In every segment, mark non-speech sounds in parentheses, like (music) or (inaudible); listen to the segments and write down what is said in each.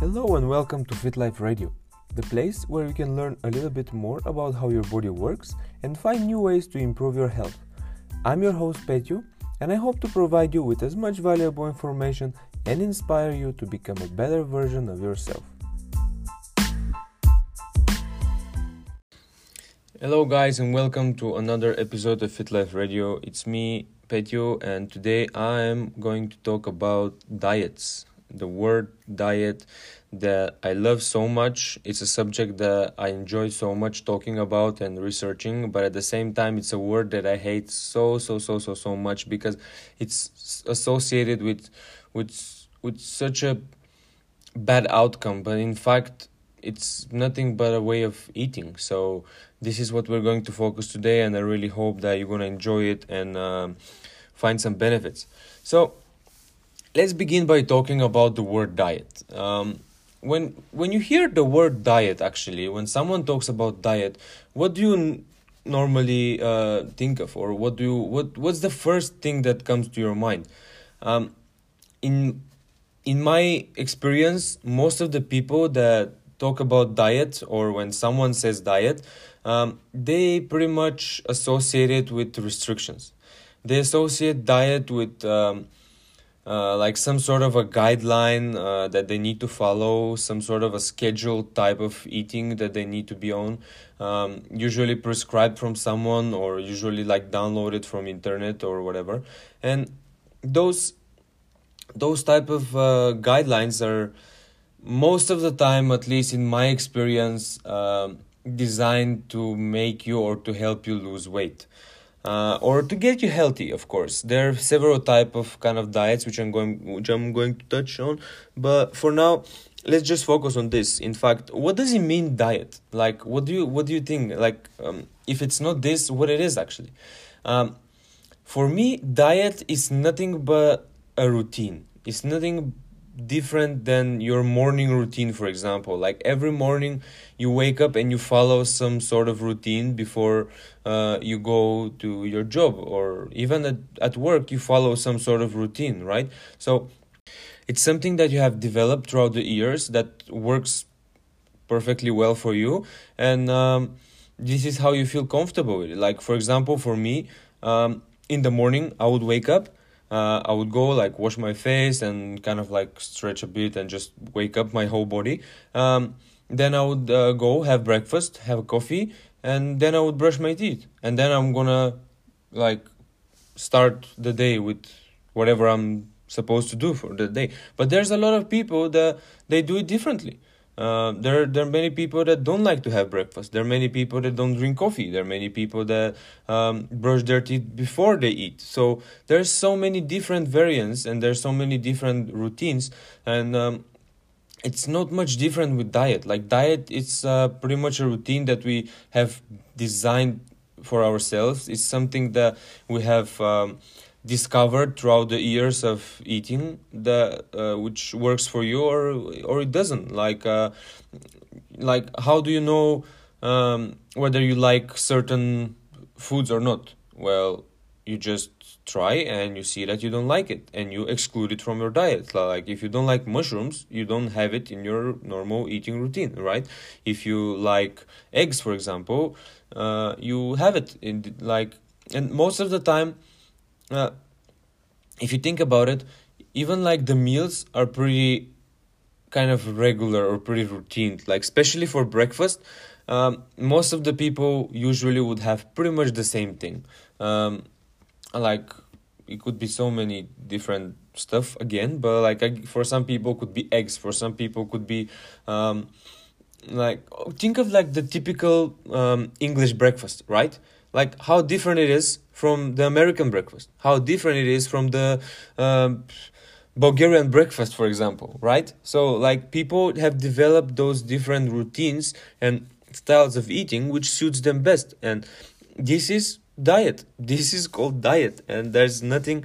Hello and welcome to Fit Life Radio, the place where you can learn a little bit more about how your body works and find new ways to improve your health. I'm your host Petju, and I hope to provide you with as much valuable information and inspire you to become a better version of yourself. Hello, guys, and welcome to another episode of Fit Life Radio. It's me, Petju, and today I am going to talk about diets. The word diet that I love so much. It's a subject that I enjoy so much talking about and researching, but at the same time, it's a word that I hate so, so, so, so, so much because it's associated with, with, with such a bad outcome. But in fact, it's nothing but a way of eating. So this is what we're going to focus today, and I really hope that you're gonna enjoy it and um, find some benefits. So let's begin by talking about the word diet. Um, when when you hear the word diet, actually, when someone talks about diet, what do you n- normally uh, think of, or what do you what what's the first thing that comes to your mind? Um, in in my experience, most of the people that talk about diet or when someone says diet, um, they pretty much associate it with restrictions. They associate diet with um, uh, like some sort of a guideline uh, that they need to follow, some sort of a schedule type of eating that they need to be on, um, usually prescribed from someone or usually like downloaded from internet or whatever. And those those type of uh, guidelines are most of the time, at least in my experience, uh, designed to make you or to help you lose weight uh, or to get you healthy of course. There are several type of kind of diets which i'm going which i'm going to touch on but for now let's just focus on this. In fact what does it mean diet? Like what do you what do you think? Like um, if it's not this what it is actually? Um, for me diet is nothing but a routine. It's nothing different than your morning routine for example. Like every morning you wake up and you follow some sort of routine before uh, you go to your job or even at, at work you follow some sort of routine right? So it's something that you have developed throughout the years that works perfectly well for you. And um, this is how you feel comfortable with it. Like for example for me um, in the morning i would wake up uh, I would go like wash my face and kind of like stretch a bit and just wake up my whole body. Um, then I would uh, go have breakfast, have a coffee, and then I would brush my teeth. And then I'm gonna like start the day with whatever I'm supposed to do for the day. But there's a lot of people that they do it differently. Uh, there, there are many people that don't like to have breakfast. There are many people that don't drink coffee. There are many people that um, brush their teeth before they eat. So there's so many different variants and there's so many different routines. And um, it's not much different with diet. Like diet, it's uh, pretty much a routine that we have designed for ourselves. It's something that we have. Um, discovered throughout the years of eating that uh, which works for you or or it doesn't? Like uh, like how do you know um, whether you like certain foods or not? Well you just try and you see that you don't like it and you exclude it from your diet. Like if you don't like mushrooms you don't have it in your normal eating routine right? If you like eggs for example uh, you have it in like and most of the time uh, if you think about it, even like the meals are pretty kind of regular or pretty routine. Like especially for breakfast, um, most of the people usually would have pretty much the same thing. Um, like it could be so many different stuff again, but like for some people could be eggs. For some people could be um, like think of like the typical um, English breakfast, right? Like how different it is from the American breakfast, how different it is from the um, Bulgarian breakfast, for example, right? So, like, people have developed those different routines and styles of eating which suits them best, and this is diet. (laughs) This is called diet, and there's nothing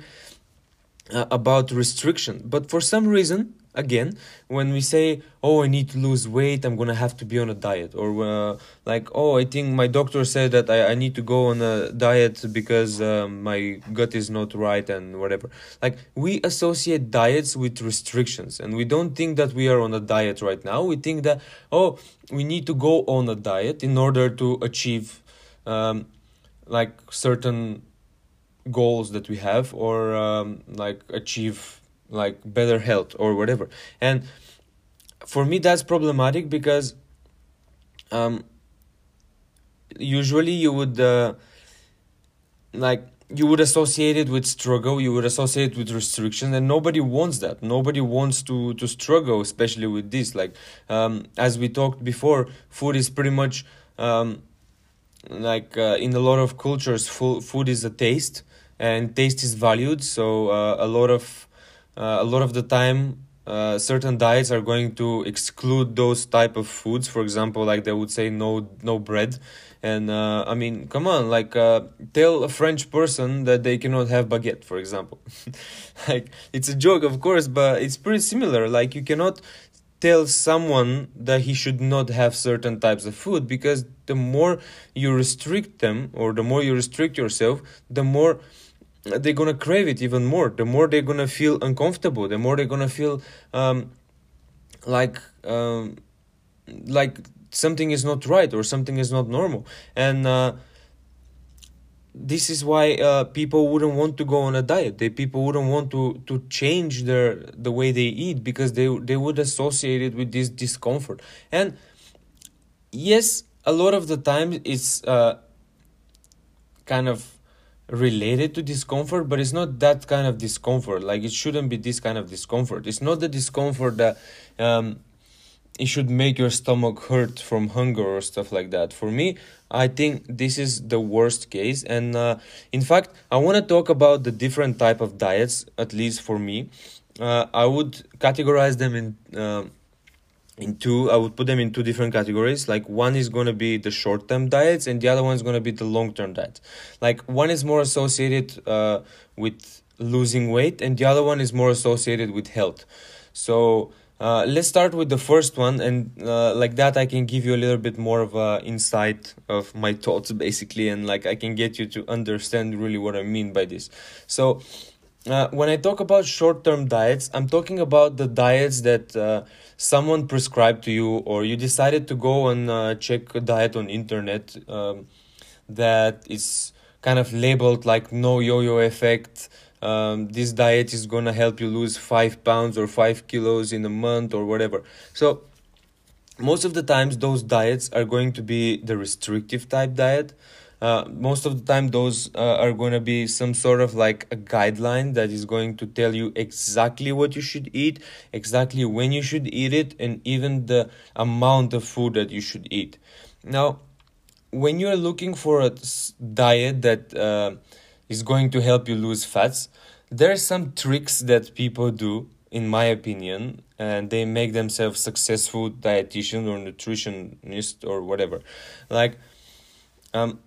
uh, about restriction. But for some reason, again when we say oh i need to lose weight i'm gonna have to be on a diet or uh, like oh i think my doctor said that i, I need to go on a diet because um, my gut is not right and whatever. Like we associate diets with restrictions and we don't think that we are on a diet right now. We think that oh we need to go on a diet in order to achieve um, like certain goals that we have or um, like achieve like better health or whatever. And for me that's problematic because um usually you would uh, like you would associate it with struggle you would associate it with restriction and nobody wants that. Nobody wants to to struggle especially with this. Like um as we talked before food is pretty much um like uh, in a lot of cultures food food is a taste and taste is valued. So uh, a lot of a lot of the time uh, certain diets are going to exclude those type of foods. For example like they would say no no bread. And uh, i mean come on like uh, tell a french person that they cannot have baguette for example. (laughs) Like it's a joke of course but it's pretty similar. Like you cannot tell someone that he should not have certain types of food because the more you restrict them or the more you restrict yourself the more they're gonna crave it even more. The more they're gonna feel uncomfortable the more they're gonna feel um, like um, like something is not right or something is not normal. And uh, this is why uh, people wouldn't want to go on a diet. They people wouldn't want to to change their the way they eat because they they would associate it with this discomfort. And yes a lot of the time it's uh, kind of related to discomfort but it's not that kind of discomfort. Like it shouldn't be this kind of discomfort. It's not the discomfort that um it should make your stomach hurt from hunger or stuff like that. For me i think this is the worst case. And uh, in fact i want to talk about the different type of diets at least for me. Uh, i would categorize them in uh, in two i would put them in two different categories. Like one is going to be the short term diets and the other one is going to be the long term diet like one is more associated uh, with losing weight and the other one is more associated with health. So uh, let's start with the first one and uh, like that i can give you a little bit more of a insight of my thoughts basically and like i can get you to understand really what i mean by this. So uh, when i talk about short term diets i'm talking about the diets that uh, someone prescribed to you or you decided to go and uh, check a diet on internet um, that is kind of labeled like no yo-yo effect. Um, this diet is gonna help you lose five pounds or five kilos in a month or whatever. So most of the times those diets are going to be the restrictive type diet uh, most of the time those uh, are going to be some sort of like a guideline that is going to tell you exactly what you should eat exactly when you should eat it and even the amount of food that you should eat. Now when you're looking for a diet that uh, is going to help you lose fats there are some tricks that people do in my opinion and they make themselves successful dietitian or nutritionist or whatever. Like um,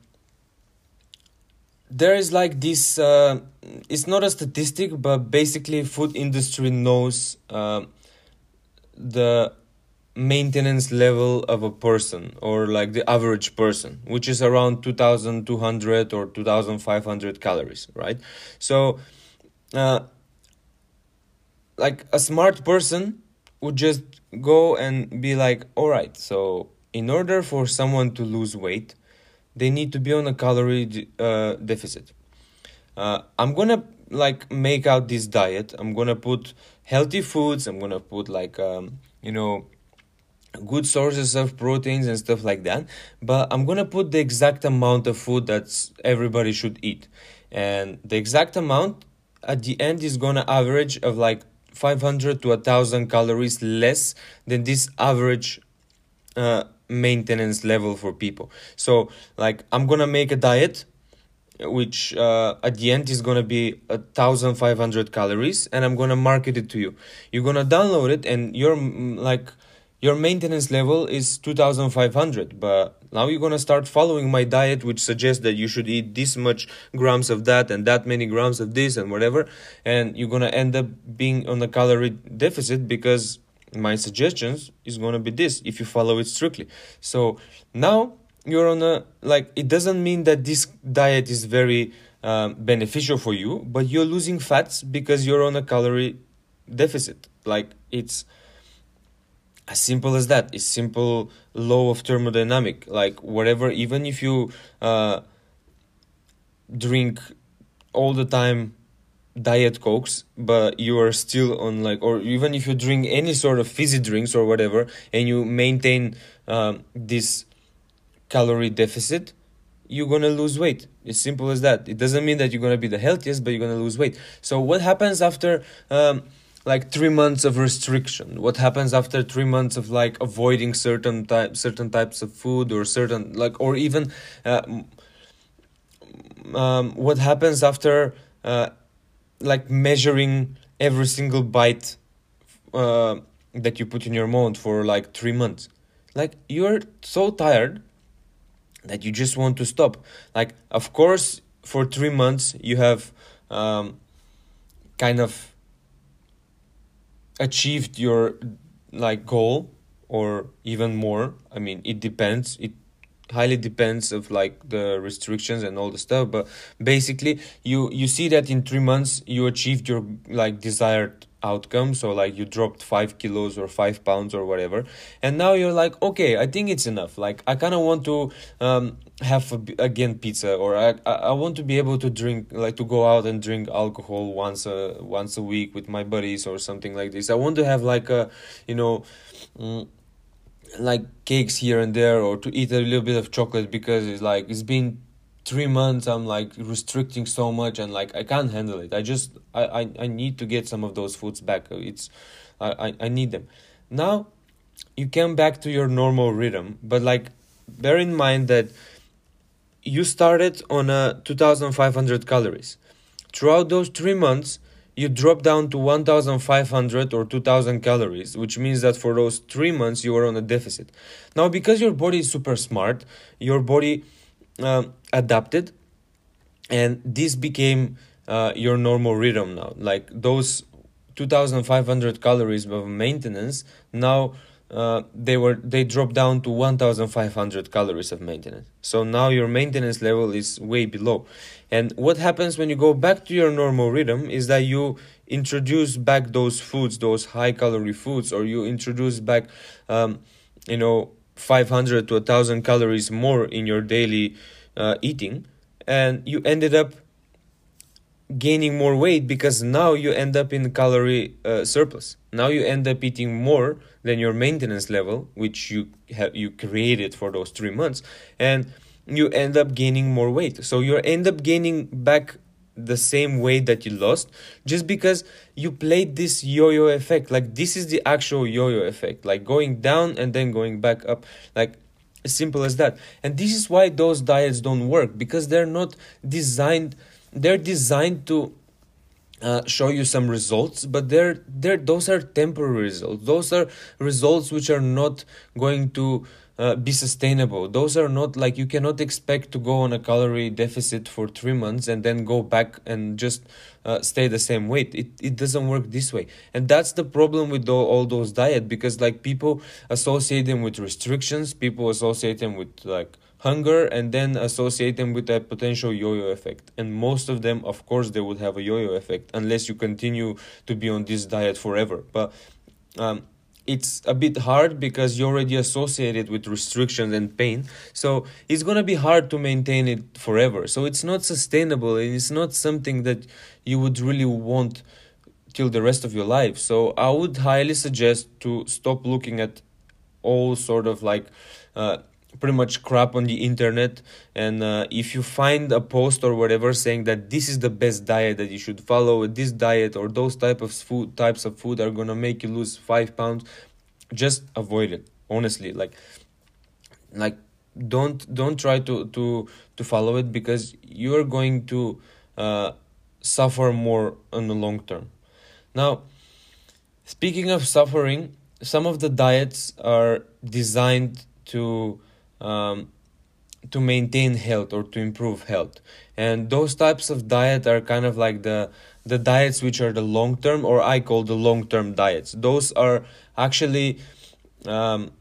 there is like this uh, it's not a statistic but basically food industry knows uh, the maintenance level of a person or like the average person which is around 2200 or 2500 calories right? So uh, like a smart person would just go and be like all right so in order for someone to lose weight they need to be on a calorie uh, deficit. Uh, I'm gonna like make out this diet. I'm gonna put healthy foods. I'm gonna put like um, you know good sources of proteins and stuff like that. But I'm gonna put the exact amount of food that everybody should eat, and the exact amount at the end is gonna average of like 500 to a thousand calories less than this average uh, maintenance level for people. So like i'm gonna make a diet which uh, at the end is gonna be a thousand five hundred calories and i'm gonna market it to you. You're gonna download it and you're mm, like your maintenance level is 2500 but now you're to start following my diet which suggests that you should eat this much grams of that and that many grams of this and whatever and you're to end up being on a calorie deficit because my suggestions is going to be this if you follow it strictly. So now you're on a like it doesn't mean that this diet is very um, beneficial for you but you're losing fats because you're on a calorie deficit. Like it's as simple as that. It's simple law of thermodynamic. Like whatever even if you uh, drink all the time diet cokes but you are still on like or even if you drink any sort of fizzy drinks or whatever and you maintain um, this calorie deficit you're gonna lose weight. It's simple as that. It doesn't mean that you're gonna be the healthiest but you're gonna lose weight. So what happens after um, like three months of restriction? What happens after three months of like avoiding certain type certain types of food or certain like or even uh, um, what happens after uh, like measuring every single bite uh, that you put in your mouth for like three months. Like you're so tired that you just want to stop. Like of course for three months you have um, kind of achieved your like goal or even more. I mean it depends. It highly depends of like the restrictions and all the stuff but basically you you see that in 3 months you achieved your like desired outcome so like you dropped five kilos or five pounds or whatever and now you're like okay i think it's enough. Like i kind of want to um, have a, again pizza or I, I want to be able to drink like to go out and drink alcohol once a once a week with my buddies or something like this. I want to have like a you know mm, like cakes here and there or to eat a little bit of chocolate because it's like it's been three months i'm like restricting so much and like i can't handle it. I just i i, I need to get some of those foods back. It's I, I need them. Now you come back to your normal rhythm but like bear in mind that you started on a 2500 calories. Throughout those three months you drop down to 1500 or 2000 calories which means that for those three months you are on a deficit. Now because your body is super smart your body um, adapted and this became uh, your normal rhythm now. Like those 2500 calories of maintenance now uh, they were they dropped down to 1500 calories of maintenance. So now your maintenance level is way below. And what happens when you go back to your normal rhythm is that you introduce back those foods those high calorie foods or you introduce back um, you know 500 to 1000 calories more in your daily uh, eating. And you ended up gaining more weight because now you end up in calorie uh, surplus. Now you end up eating more than your maintenance level which you have you created for those 3 months and you end up gaining more weight. So you end up gaining back the same weight that you lost just because you played this yo-yo effect. Like this is the actual yo-yo effect. Like going down and then going back up. Like as simple as that. And this is why those diets don't work because they're not designed they're designed to uh, show you some results but they're they're those are temporary results. Those are results which are not going to uh, be sustainable. Those are not like you cannot expect to go on a calorie deficit for three months and then go back and just uh, stay the same weight. It, it doesn't work this way. And that's the problem with the, all those diet because like people associate them with restrictions people associate them with like hunger and then associate them with a potential yo-yo effect. And most of them of course they would have a yo-yo effect unless you continue to be on this diet forever. But um, it's a bit hard because you're already associate it with restrictions and pain. So it's to be hard to maintain it forever. So it's not sustainable. And it's not something that you would really want till the rest of your life. So i would highly suggest to stop looking at all sort of like uh, pretty much crap on the internet. And uh, if you find a post or whatever saying that this is the best diet that you should follow this diet or those type of food types of food are gonna make you lose five pounds just avoid it honestly. Like like don't don't try to to to follow it because you're going to uh, suffer more on the long term. Now speaking of suffering some of the diets are designed to um, to maintain health or to improve health. And those types of diet are kind of like the the diets which are the long term or i call the long term diets. Those are actually um,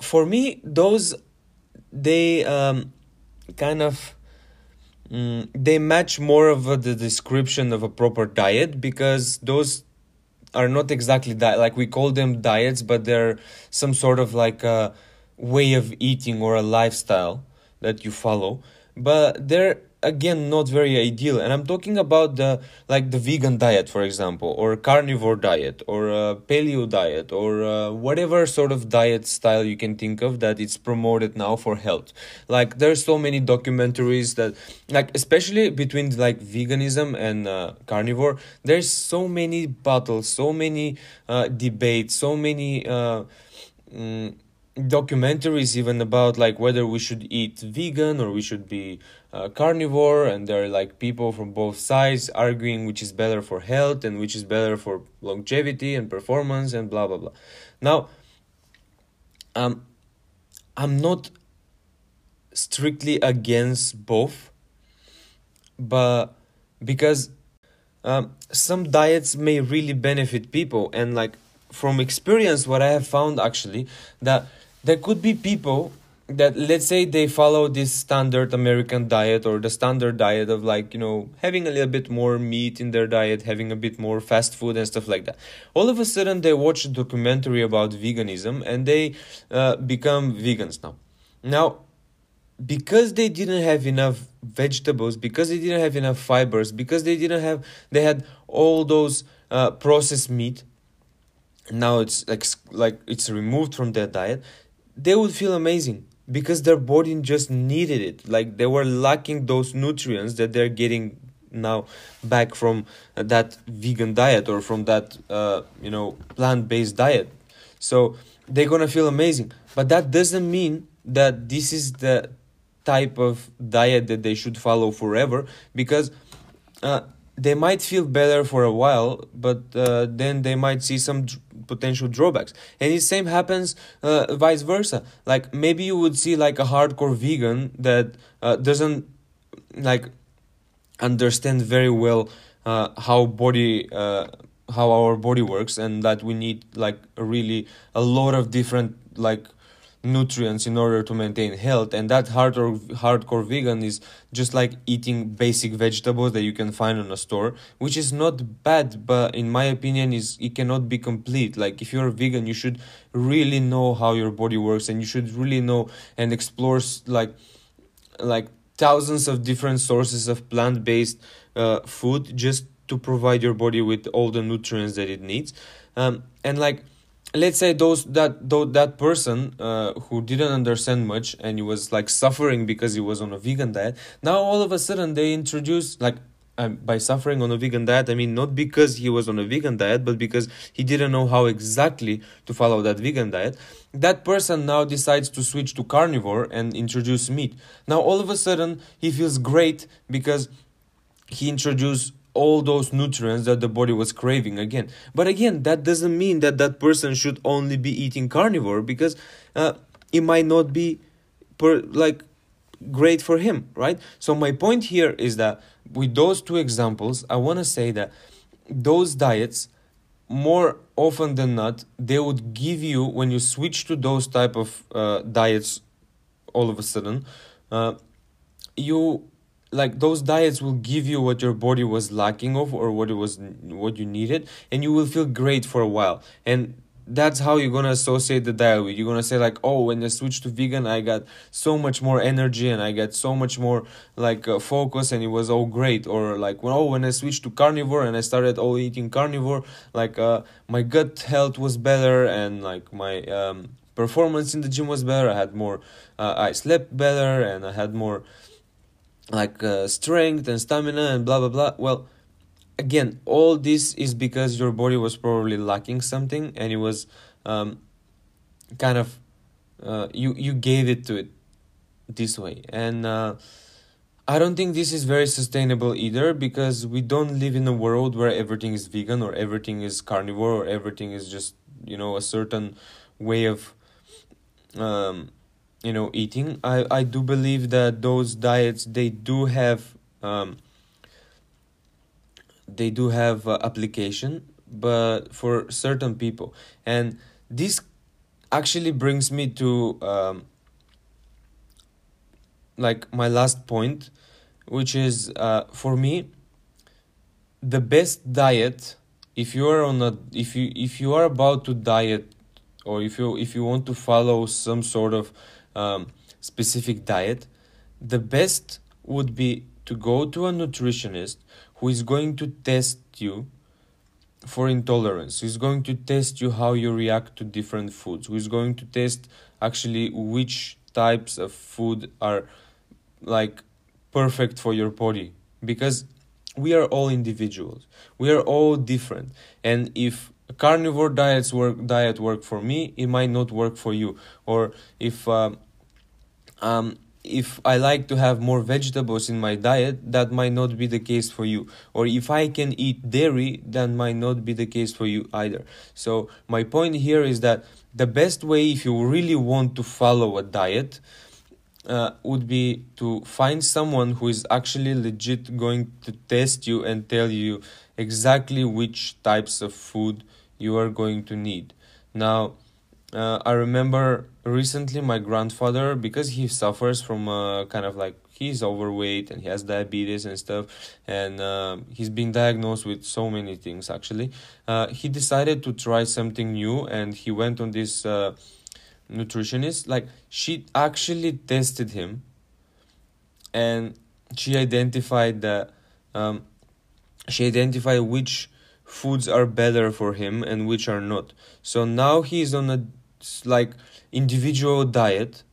for me those they um, kind of mm, they match more of a, the description of a proper diet because those are not exactly that like we call them diets but they're some sort of like a way of eating or a lifestyle that you follow but they're again not very ideal. And i'm talking about the like the vegan diet for example or carnivore diet or a paleo diet or whatever sort of diet style you can think of that it's promoted now for health. Like there's so many documentaries that like especially between like veganism and uh, carnivore there's so many battles so many uh, debates so many uh, mm, documentaries even about like whether we should eat vegan or we should be uh, carnivore and there are like people from both sides arguing which is better for health and which is better for longevity and performance and blah blah blah. Now um i'm not strictly against both but because um, some diets may really benefit people and like from experience what i have found actually that there could be people that let's say they follow this standard American diet or the standard diet of like, you know, having a little bit more meat in their diet, having a bit more fast food and stuff like that. All of a sudden they watch a documentary about veganism and they uh, become vegans now. Now, because they didn't have enough vegetables, because they didn't have enough fibers, because they didn't have, they had all those uh, processed meat. Now it's like like it's removed from their diet they would feel amazing because their body just needed it. Like they were lacking those nutrients that they're getting now back from that vegan diet or from that uh, you know plant-based diet. So they're gonna feel amazing. But that doesn't mean that this is the type of diet that they should follow forever because uh, they might feel better for a while but uh, then they might see some potential drawbacks. And the same happens uh, vice versa. Like maybe you would see like a hardcore vegan that uh, doesn't like understand very well uh, how body uh, how our body works and that we need like really a lot of different like nutrients in order to maintain health and that hardcore hardcore vegan is just like eating basic vegetables that you can find on a store which is not bad but in my opinion is it cannot be complete. Like if you're a vegan you should really know how your body works and you should really know and explore like like thousands of different sources of plant-based uh, food just to provide your body with all the nutrients that it needs. Um, and like let's say those that those, that person uh, who didn't understand much and he was like suffering because he was on a vegan diet now all of a sudden they introduce like um, by suffering on a vegan diet i mean not because he was on a vegan diet but because he didn't know how exactly to follow that vegan diet. That person now decides to switch to carnivore and introduce meat. Now all of a sudden he feels great because he introduced all those nutrients that the body was craving again. But again that doesn't mean that that person should only be eating carnivore because uh, it might not be per like great for him right? So my point here is that with those two examples i want to say that those diets more often than not they would give you when you switch to those type of uh, diets all of a sudden uh, you like those diets will give you what your body was lacking of or what it was what you needed and you will feel great for a while. And that's how you're gonna associate the diet with. You're gonna say like oh when i switched to vegan i got so much more energy and i got so much more like uh, focus and it was all great. Or like well, oh when i switched to carnivore and i started all eating carnivore like uh, my gut health was better and like my um, performance in the gym was better. I had more uh, i slept better and i had more like uh, strength and stamina and blah blah blah. Well again all this is because your body was probably lacking something and it was um, kind of uh, you you gave it to it this way. And uh, I don't think this is very sustainable either because we don't live in a world where everything is vegan or everything is carnivore or everything is just you know a certain way of um, you know eating. I I do believe that those diets they do have um, they do have uh, application, but for certain people, and this actually brings me to um, like my last point which is uh, for me the best diet if you are on a if you if you are about to diet or if you if you want to follow some sort of um, specific diet the best would be to go to a nutritionist who is going to test you for intolerance who's going to test you how you react to different foods who's going to test actually which types of food are like perfect for your body. Because we are all individuals. We are all different. And if carnivore diets work diet work for me it might not work for you or if uh, um, if I like to have more vegetables in my diet, that might not be the case for you. Or if I can eat dairy, that might not be the case for you either. So, my point here is that the best way, if you really want to follow a diet, uh, would be to find someone who is actually legit going to test you and tell you exactly which types of food you are going to need. Now, uh, I remember recently my grandfather, because he suffers from a kind of like he's overweight and he has diabetes and stuff, and uh, he's been diagnosed with so many things actually. Uh, he decided to try something new and he went on this uh, nutritionist like she actually tested him and she identified that um, she identified which foods are better for him and which are not. So now he's on a like individual diet.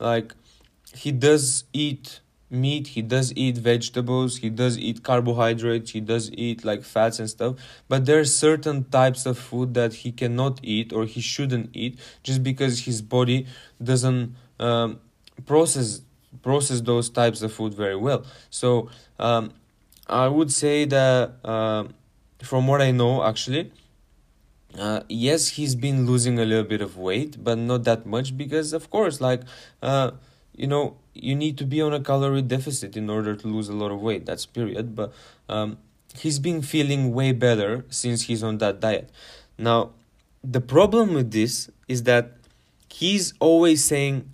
Like he does eat meat he does eat vegetables he does eat carbohydrates he does eat like fats and stuff. But there are certain types of food that he cannot eat or he shouldn't eat just because his body doesn't um, process process those types of food very well. So um, i would say that uh, from what i know actually uh, yes he's been losing a little bit of weight but not that much because of course like uh, you know you need to be on a calorie deficit in order to lose a lot of weight. That's period. But um, he's been feeling way better since he's on that diet. Now the problem with this is that he's always saying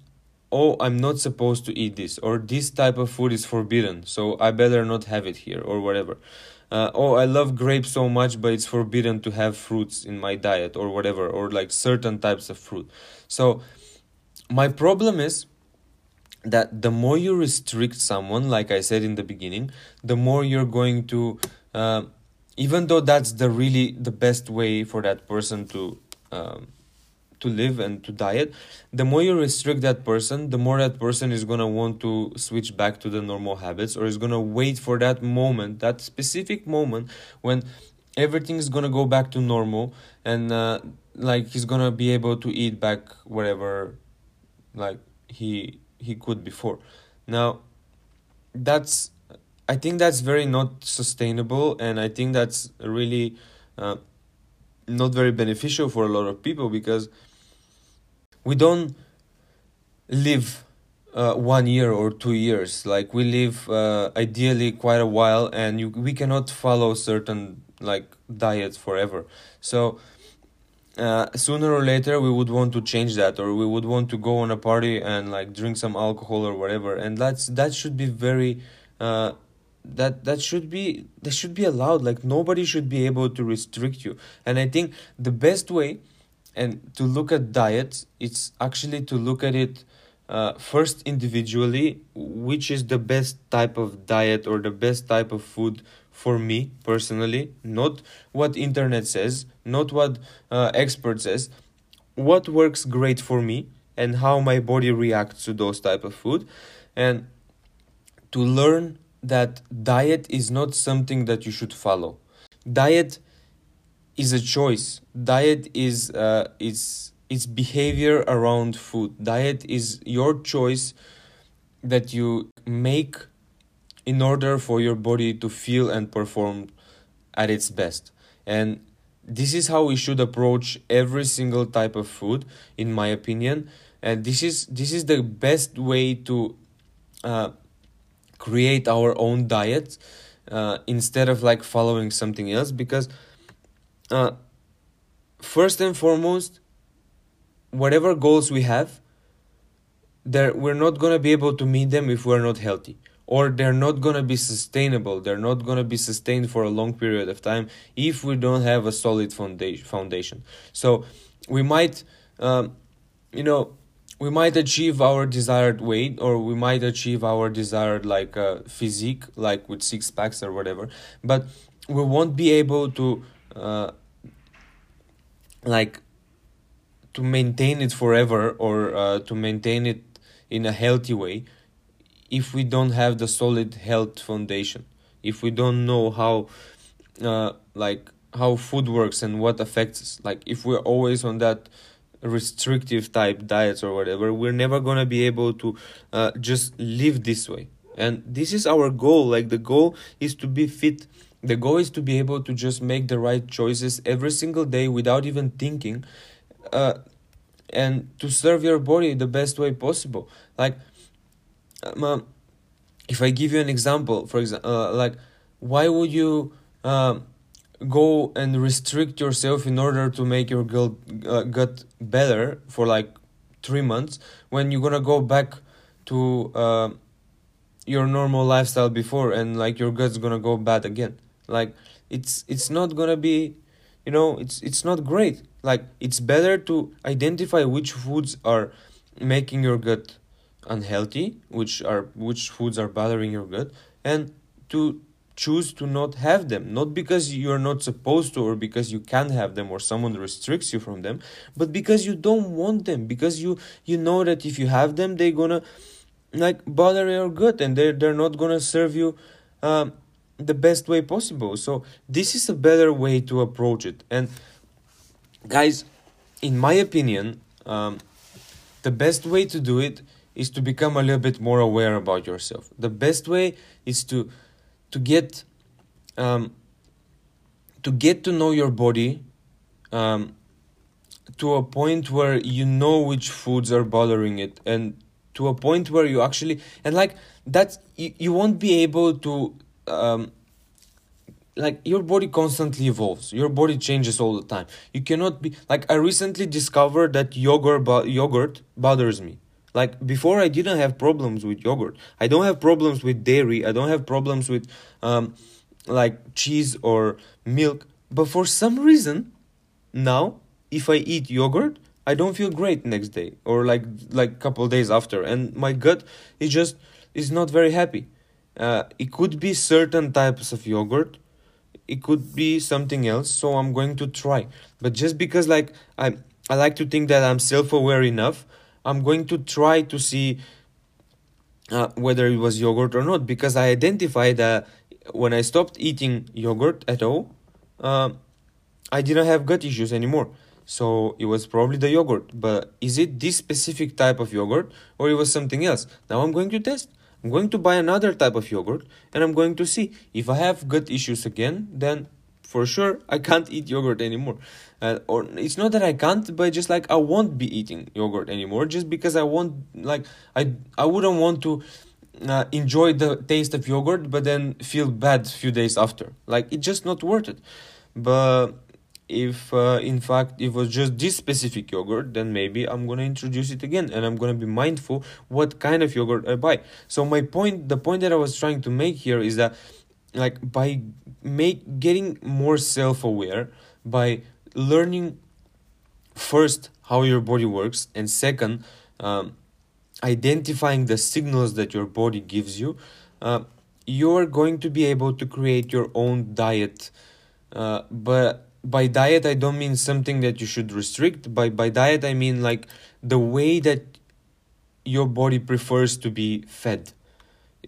oh i'm not supposed to eat this or this type of food is forbidden so i better not have it here or whatever uh, oh i love grapes so much but it's forbidden to have fruits in my diet or whatever or like certain types of fruit. So my problem is that the more you restrict someone, like I said in the beginning, the more you're going to, uh, even though that's the really the best way for that person to um, to live and to diet, the more you restrict that person, the more that person is gonna want to switch back to the normal habits, or is gonna wait for that moment, that specific moment when everything is gonna go back to normal, and uh, like he's gonna be able to eat back whatever, like he he could before. Now, that's I think that's very not sustainable, and I think that's really uh, not very beneficial for a lot of people because we don't live uh, one year or two years. Like we live uh, ideally quite a while, and you, we cannot follow certain like diets forever. So uh, sooner or later we would want to change that or we would want to go on a party and like drink some alcohol or whatever and that's that should be very uh, that that should be that should be allowed like nobody should be able to restrict you and i think the best way and to look at diets it's actually to look at it uh, first individually which is the best type of diet or the best type of food for me personally not what internet says not what uh, expert says what works great for me and how my body reacts to those type of food and to learn that diet is not something that you should follow. Diet is a choice diet is uh, it's it's behavior around food diet is your choice that you make in order for your body to feel and perform at its best. And this is how we should approach every single type of food, in my opinion. And this is this is the best way to uh, create our own diet uh, instead of like following something else because uh, first and foremost whatever goals we have there we're not to be able to meet them if we're not healthy. Or they're not to be sustainable. They're not to be sustained for a long period of time if we don't have a solid foundation foundation. So we might um, you know we might achieve our desired weight or we might achieve our desired like uh, physique like with six packs or whatever but we won't be able to uh, like to maintain it forever or uh, to maintain it in a healthy way if we don't have the solid health foundation if we don't know how uh, like how food works and what affects us like if we're always on that restrictive type diets or whatever we're never to be able to uh, just live this way. And this is our goal like the goal is to be fit the goal is to be able to just make the right choices every single day without even thinking uh, and to serve your body the best way possible. Like um, if i give you an example for example uh, like why would you uh, go and restrict yourself in order to make your gut, uh, gut better for like three months when you're gonna go back to uh, your normal lifestyle before and like your gut's gonna go bad again like it's it's not gonna be you know it's it's not great. Like it's better to identify which foods are making your gut unhealthy which are which foods are bothering your gut and to choose to not have them. Not because you're not supposed to or because you can't have them or someone restricts you from them but because you don't want them. Because you you know that if you have them they're gonna like bother your gut and they're, they're not gonna serve you um, the best way possible. So this is a better way to approach it. And guys in my opinion um, the best way to do it is to become a little bit more aware about yourself. The best way is to to get um, to get to know your body um, to a point where you know which foods are bothering it and to a point where you actually and like that you, you won't be able to um, like your body constantly evolves. Your body changes all the time. You cannot be like i recently discovered that yogurt bo- yogurt bothers me. Like before i didn't have problems with yogurt. I don't have problems with dairy. I don't have problems with um like cheese or milk. But for some reason now if i eat yogurt i don't feel great next day or like like couple days after. And my gut is just is not very happy uh, it could be certain types of yogurt. It could be something else so i'm going to try. But just because like i i like to think that i'm self-aware enough i'm going to try to see uh, whether it was yogurt or not. Because i identified that when i stopped eating yogurt at all uh, i didn't have gut issues anymore. So it was probably the yogurt. But is it this specific type of yogurt or it was something else? Now i'm going to test I'm going to buy another type of yogurt and I'm going to see if I have gut issues again, then for sure I can't eat yogurt anymore. Uh, or it's not that I can't, but just like I won't be eating yogurt anymore just because I want like I I wouldn't want to uh, enjoy the taste of yogurt but then feel bad few days after. Like it's just not worth it. But if uh, in fact it was just this specific yogurt then maybe i'm to introduce it again and i'm to be mindful what kind of yogurt i buy. So my point the point that i was trying to make here is that like by make getting more self-aware by learning first how your body works and second um, identifying the signals that your body gives you uh, you're going to be able to create your own diet. Uh, but by diet i don't mean something that you should restrict. By by diet i mean like the way that your body prefers to be fed.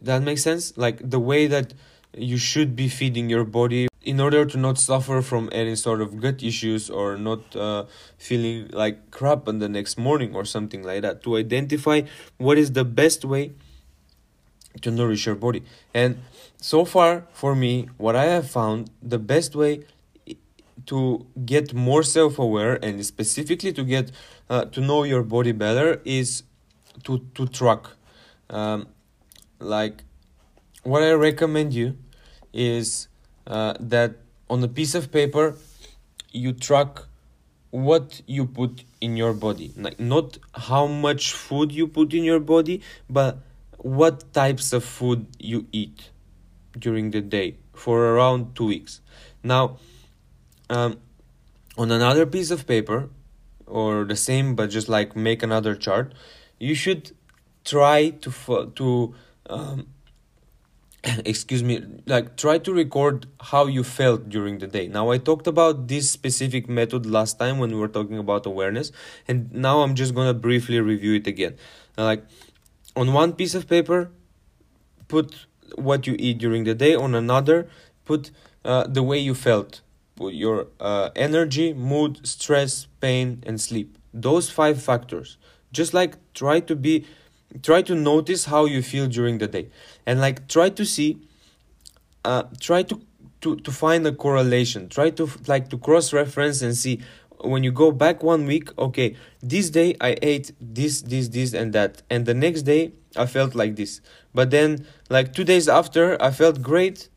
That makes sense? Like the way that you should be feeding your body. In order to not suffer from any sort of gut issues or not uh, feeling like crap on the next morning or something like that. To identify what is the best way to nourish your body. And so far, for me, what I have found the best way to get more self-aware and specifically to get uh, to know your body better is to to track. Um, like what i recommend you is uh, that on a piece of paper you track what you put in your body. Like not how much food you put in your body but what types of food you eat during the day for around two weeks. Now um, on another piece of paper or the same but just like make another chart you should try to to um, (coughs) excuse me like try to record how you felt during the day. Now i talked about this specific method last time when we were talking about awareness and now i'm just going to briefly review it again. Like on one piece of paper put what you eat during the day. On another put uh, the way you felt your uh, energy, mood, stress, pain, and sleep. Those five factors. Just like try to be, try to notice how you feel during the day, and like try to see, uh, try to to to find a correlation. Try to like to cross reference and see when you go back one week. Okay, this day I ate this, this, this, and that, and the next day I felt like this. But then, like two days after, I felt great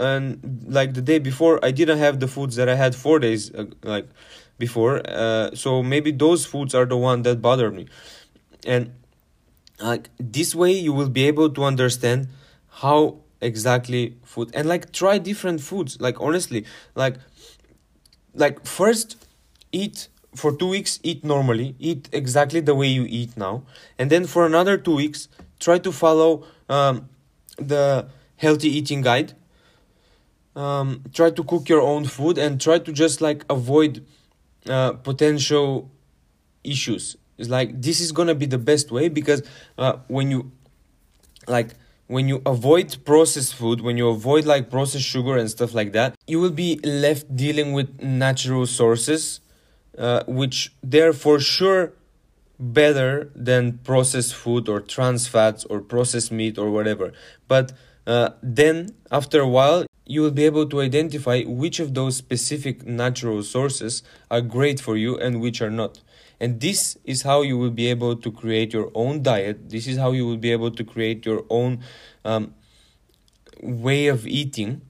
and like the day before i didn't have the foods that i had four days uh, like before uh, so maybe those foods are the one that bother me. And like this way you will be able to understand how exactly food and like try different foods like honestly like like first eat for two weeks eat normally eat exactly the way you eat now and then for another two weeks try to follow um, the healthy eating guide um, try to cook your own food and try to just like avoid uh, potential issues. It's like this is gonna be the best way because uh, when you like when you avoid processed food when you avoid like processed sugar and stuff like that you will be left dealing with natural sources uh, which they're for sure better than processed food or trans fats or processed meat or whatever. But uh, then after a while you will be able to identify which of those specific natural sources are great for you and which are not. And this is how you will be able to create your own diet. This is how you will be able to create your own um, way of eating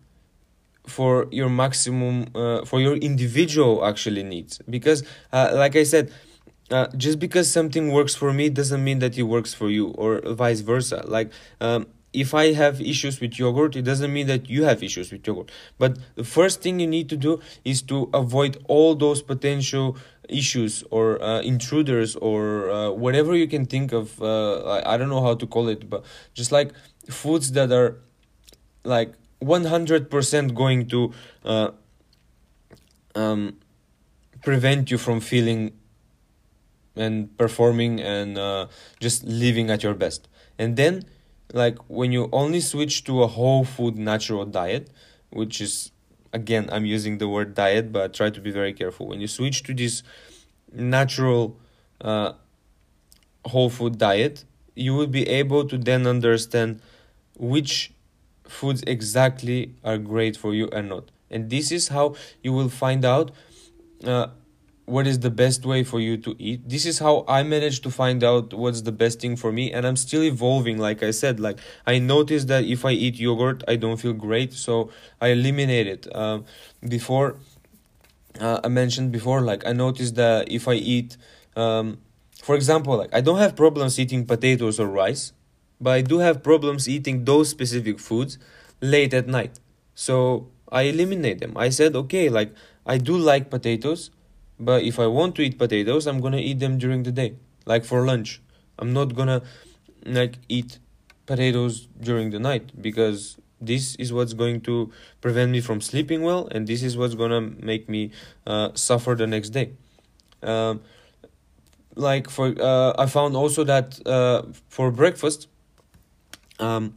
for your maximum, uh, for your individual actually needs. Because, uh, like I said, uh, just because something works for me doesn't mean that it works for you, or vice versa. Like, um, if I have issues with yogurt, it doesn't mean that you have issues with yogurt. But the first thing you need to do is to avoid all those potential issues or uh, intruders or uh, whatever you can think of. Uh, I, don't know how to call it, but just like foods that are like 100% going to uh, um, prevent you from feeling and performing and uh, just living at your best. And then like when you only switch to a whole food natural diet which is again i'm using the word diet but try to be very careful. When you switch to this natural uh, whole food diet you will be able to then understand which foods exactly are great for you and not. And this is how you will find out uh, what is the best way for you to eat. This is how i managed to find out what's the best thing for me and i'm still evolving like i said. Like i noticed that if i eat yogurt i don't feel great so i eliminate it. Um, before uh, i mentioned before like i noticed that if i eat um, for example like i don't have problems eating potatoes or rice but i do have problems eating those specific foods late at night. So i eliminate them. I said okay like i do like potatoes but if I want to eat potatoes, I'm gonna eat them during the day, like for lunch. I'm not gonna like eat potatoes during the night because this is what's going to prevent me from sleeping well, and this is what's gonna make me uh, suffer the next day. Um, like for uh, I found also that uh, for breakfast, um,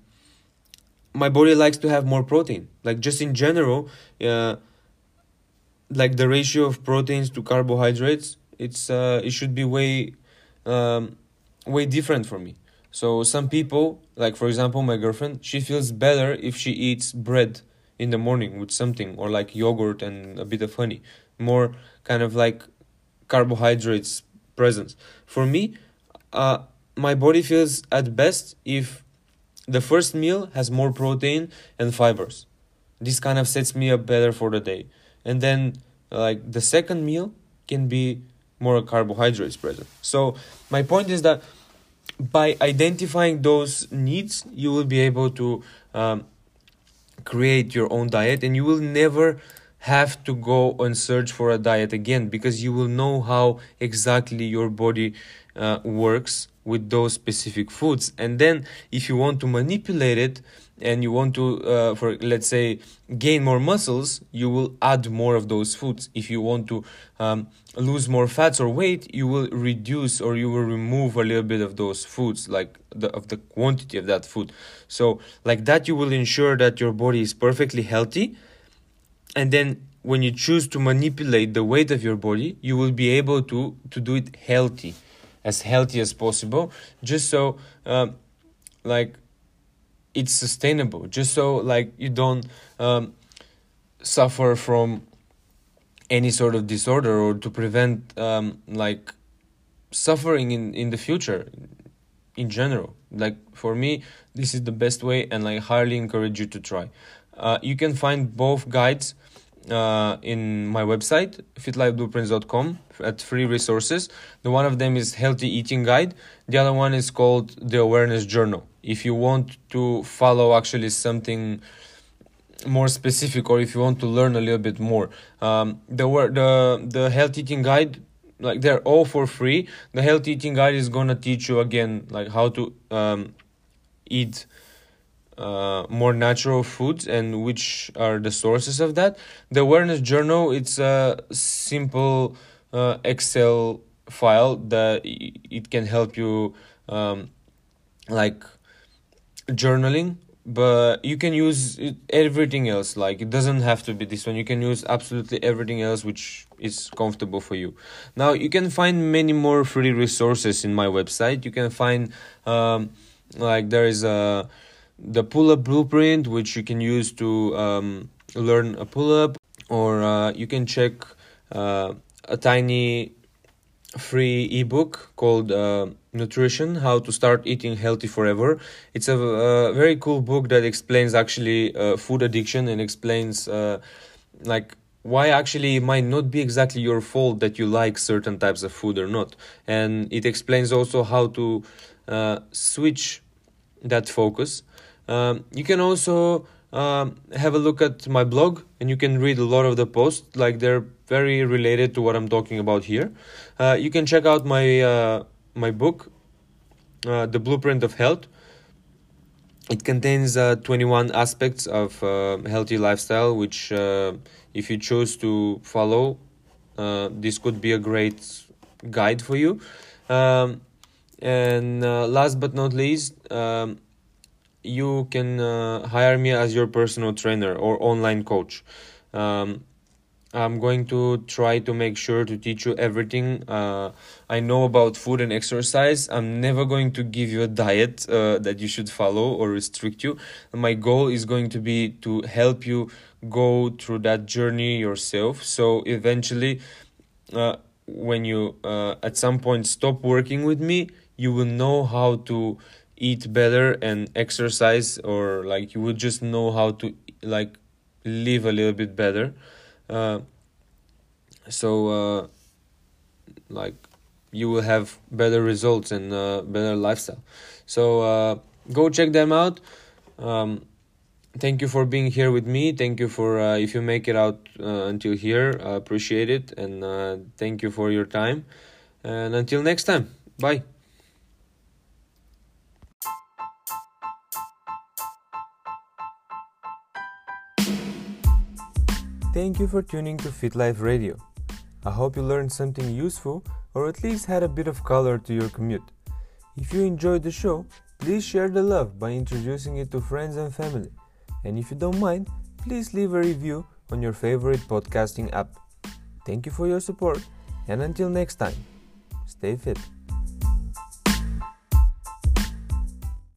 my body likes to have more protein. Like just in general, uh, like the ratio of proteins to carbohydrates it's uh, it should be way um, way different for me So some people, like for example my girlfriend, she feels better if she eats bread in the morning with something or like yogurt and a bit of honey. More kind of like carbohydrates presence. For me, uh, my body feels at best if the first meal has more protein and fibers. This kind of sets me up better for the day. And then like the second meal can be more carbohydrates present. So my point is that by identifying those needs, you will be able to um, create your own diet, and you will never have to go and search for a diet again because you will know how exactly your body uh, works with those specific foods and then if you want to manipulate it and you want to uh, for let's say gain more muscles you will add more of those foods. If you want to um, lose more fats or weight you will reduce or you will remove a little bit of those foods like the of the quantity of that food. So like that you will ensure that your body is perfectly healthy. And then when you choose to manipulate the weight of your body you will be able to to do it healthy as healthy as possible. Just so uh, like it's sustainable. Just so like you don't um, suffer from any sort of disorder or to prevent um, like suffering in in the future in general. Like for me this is the best way and i highly encourage you to try. Uh, you can find both guides uh, in my website fitlifeblueprints.com at free resources. The one of them is healthy eating guide. The other one is called the awareness journal if you want to follow actually something more specific or if you want to learn a little bit more um, the the the health eating guide like they're all for free the health eating guide is gonna teach you again like how to um, eat uh, more natural foods and which are the sources of that. The awareness journal it's a simple uh, Excel file that it can help you um, like journaling but you can use everything else. Like it doesn't have to be this one. You can use absolutely everything else which is comfortable for you. Now you can find many more free resources in my website. You can find um, like there is a the pull-up blueprint which you can use to um, learn a pull-up or uh, you can check uh, a tiny free ebook called uh, nutrition how to start eating healthy forever. It's a, a very cool book that explains actually uh, food addiction and explains uh, like why actually it might not be exactly your fault that you like certain types of food or not. And it explains also how to uh, switch that focus. Um, you can also um, have a look at my blog and you can read a lot of the posts. Like they're very related to what i'm talking about here. Uh, you can check out my uh, my book uh, the blueprint of health. It contains uh, 21 aspects of uh, healthy lifestyle which uh, if you choose to follow this could be a great guide for you. Um, and last but not least um, you can uh, hire me as your personal trainer or online coach. Um, I'm going to try to make sure to teach you everything uh, I know about food and exercise. I'm never going to give you a diet uh, that you should follow or restrict you. My goal is going to be to help you go through that journey yourself. So eventually, uh, when you uh, at some point stop working with me, you will know how to eat better and exercise or like you would just know how to like live a little bit better. Uh, so uh, like you will have better results and uh, better lifestyle. So uh, go check them out. Um, thank you for being here with me. Thank you for uh, if you make it out uh, until here i appreciate it and thank you for your time. And until next time. Bye Thank you for tuning to Fit Life Radio. I hope you learned something useful or at least had a bit of color to your commute. If you enjoyed the show, please share the love by introducing it to friends and family. And if you don't mind, please leave a review on your favorite podcasting app. Thank you for your support, and until next time, stay fit.